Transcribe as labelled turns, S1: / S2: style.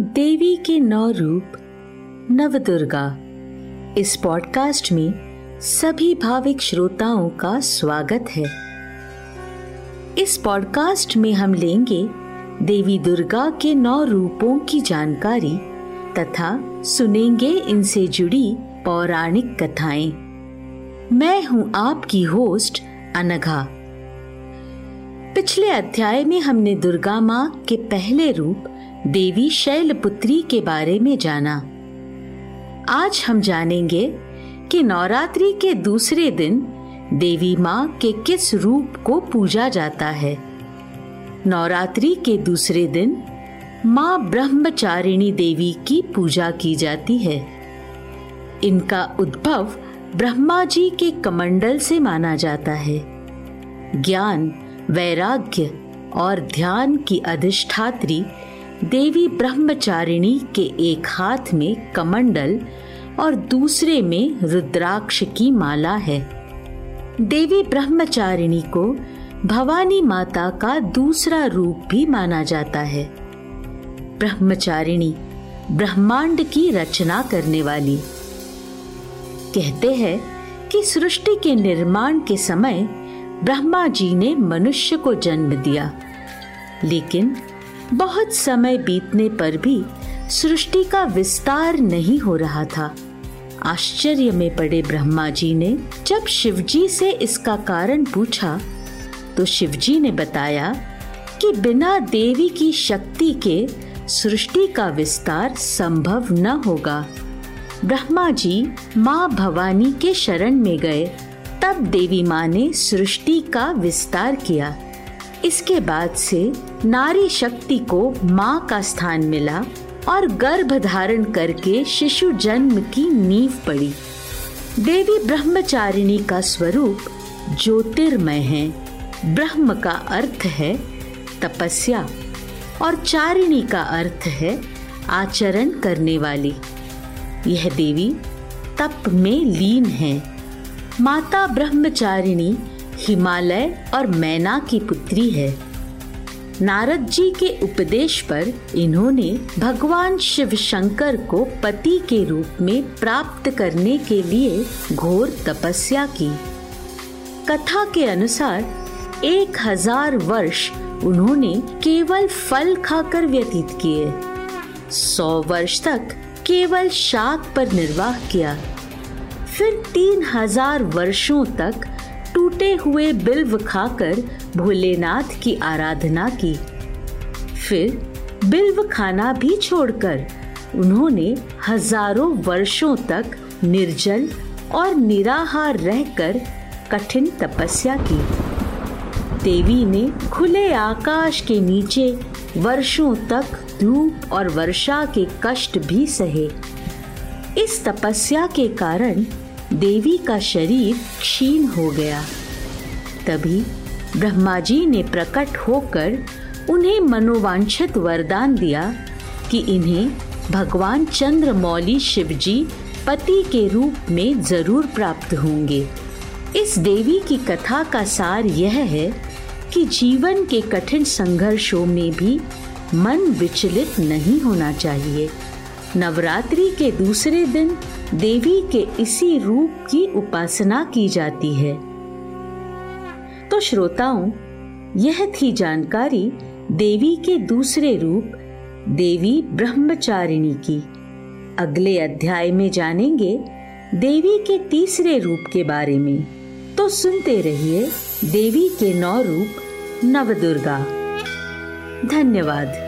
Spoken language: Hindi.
S1: देवी के नौ रूप, नवदुर्गा। इस पॉडकास्ट में सभी भाविक श्रोताओं का स्वागत है। इस पॉडकास्ट में हम लेंगे देवी दुर्गा के नौ रूपों की जानकारी तथा सुनेंगे इनसे जुड़ी पौराणिक कथाएँ। मैं हूँ आपकी होस्ट अनघा। पिछले अध्याय में हमने दुर्गा माँ के पहले रूप देवी शैलपुत्री के बारे में जाना। आज हम जानेंगे कि नवरात्रि के दूसरे दिन देवी माँ के किस रूप को पूजा जाता है। नवरात्रि के दूसरे दिन माँ ब्रह्मचारिणी देवी की पूजा की जाती है। इनका उद्भव ब्रह्मा जी के कमंडल से माना जाता है। ज्ञान, वैराग्य और ध्यान की अधिष्ठात्री देवी ब्रह्मचारिणी के एक हाथ में कमंडल और दूसरे में रुद्राक्ष की माला है। देवी ब्रह्मचारिणी को भवानी माता का दूसरा रूप भी माना जाता है। ब्रह्मचारिणी ब्रह्मांड की रचना करने वाली। कहते हैं कि सृष्टि के निर्माण के समय ब्रह्मा जी ने मनुष्य को जन्म दिया। लेकिन बहुत समय बीतने पर भी सृष्टि का विस्तार नहीं हो रहा था। आश्चर्य में पड़े ब्रह्मा जी ने जब शिवजी से इसका कारण पूछा तो शिवजी ने बताया कि बिना देवी की शक्ति के सृष्टि का विस्तार संभव न होगा। ब्रह्मा जी माँ भवानी के शरण में गए, तब देवी माँ ने सृष्टि का विस्तार किया। इसके बाद से नारी शक्ति को माँ का स्थान मिला और गर्भ धारण करके शिशु जन्म की नींव पड़ी। देवी ब्रह्मचारिणी का स्वरूप ज्योतिर्मय है। ब्रह्म का अर्थ है तपस्या और चारिणी का अर्थ है आचरण करने वाली। यह देवी तप में लीन है। माता ब्रह्मचारिणी हिमालय और मैना की पुत्री है। नारद जी के उपदेश पर इन्होंने भगवान शिव शंकर को पति के रूप में प्राप्त करने के लिए घोर तपस्या की। कथा के अनुसार एक हज़ार वर्ष उन्होंने केवल फल खाकर व्यतीत किए। सौ वर्ष तक केवल शाक पर निर्वाह किया। फिर तीन हज़ार वर्षों तक टूटे हुए बिल्व खाकर भोलेनाथ की आराधना की। फिर बिल्व खाना भी छोड़कर उन्होंने हज़ारों वर्षों तक निर्जल और निराहार रहकर कठिन तपस्या की। देवी ने खुले आकाश के नीचे वर्षों तक धूप और वर्षा के कष्ट भी सहे। इस तपस्या के कारण देवी का शरीर क्षीण हो गया। तभी ब्रह्मा जी ने प्रकट होकर उन्हें मनोवांछित वरदान दिया कि इन्हें भगवान चंद्रमौली शिवजी पति के रूप में ज़रूर प्राप्त होंगे। इस देवी की कथा का सार यह है कि जीवन के कठिन संघर्षों में भी मन विचलित नहीं होना चाहिए। नवरात्रि के दूसरे दिन देवी के इसी रूप की उपासना की जाती है। तो श्रोताओं, यह थी जानकारी देवी के दूसरे रूप, देवी ब्रह्मचारिणी की। अगले अध्याय में जानेंगे देवी के तीसरे रूप के बारे में। तो सुनते रहिए देवी के नौ रूप, नवदुर्गा। धन्यवाद।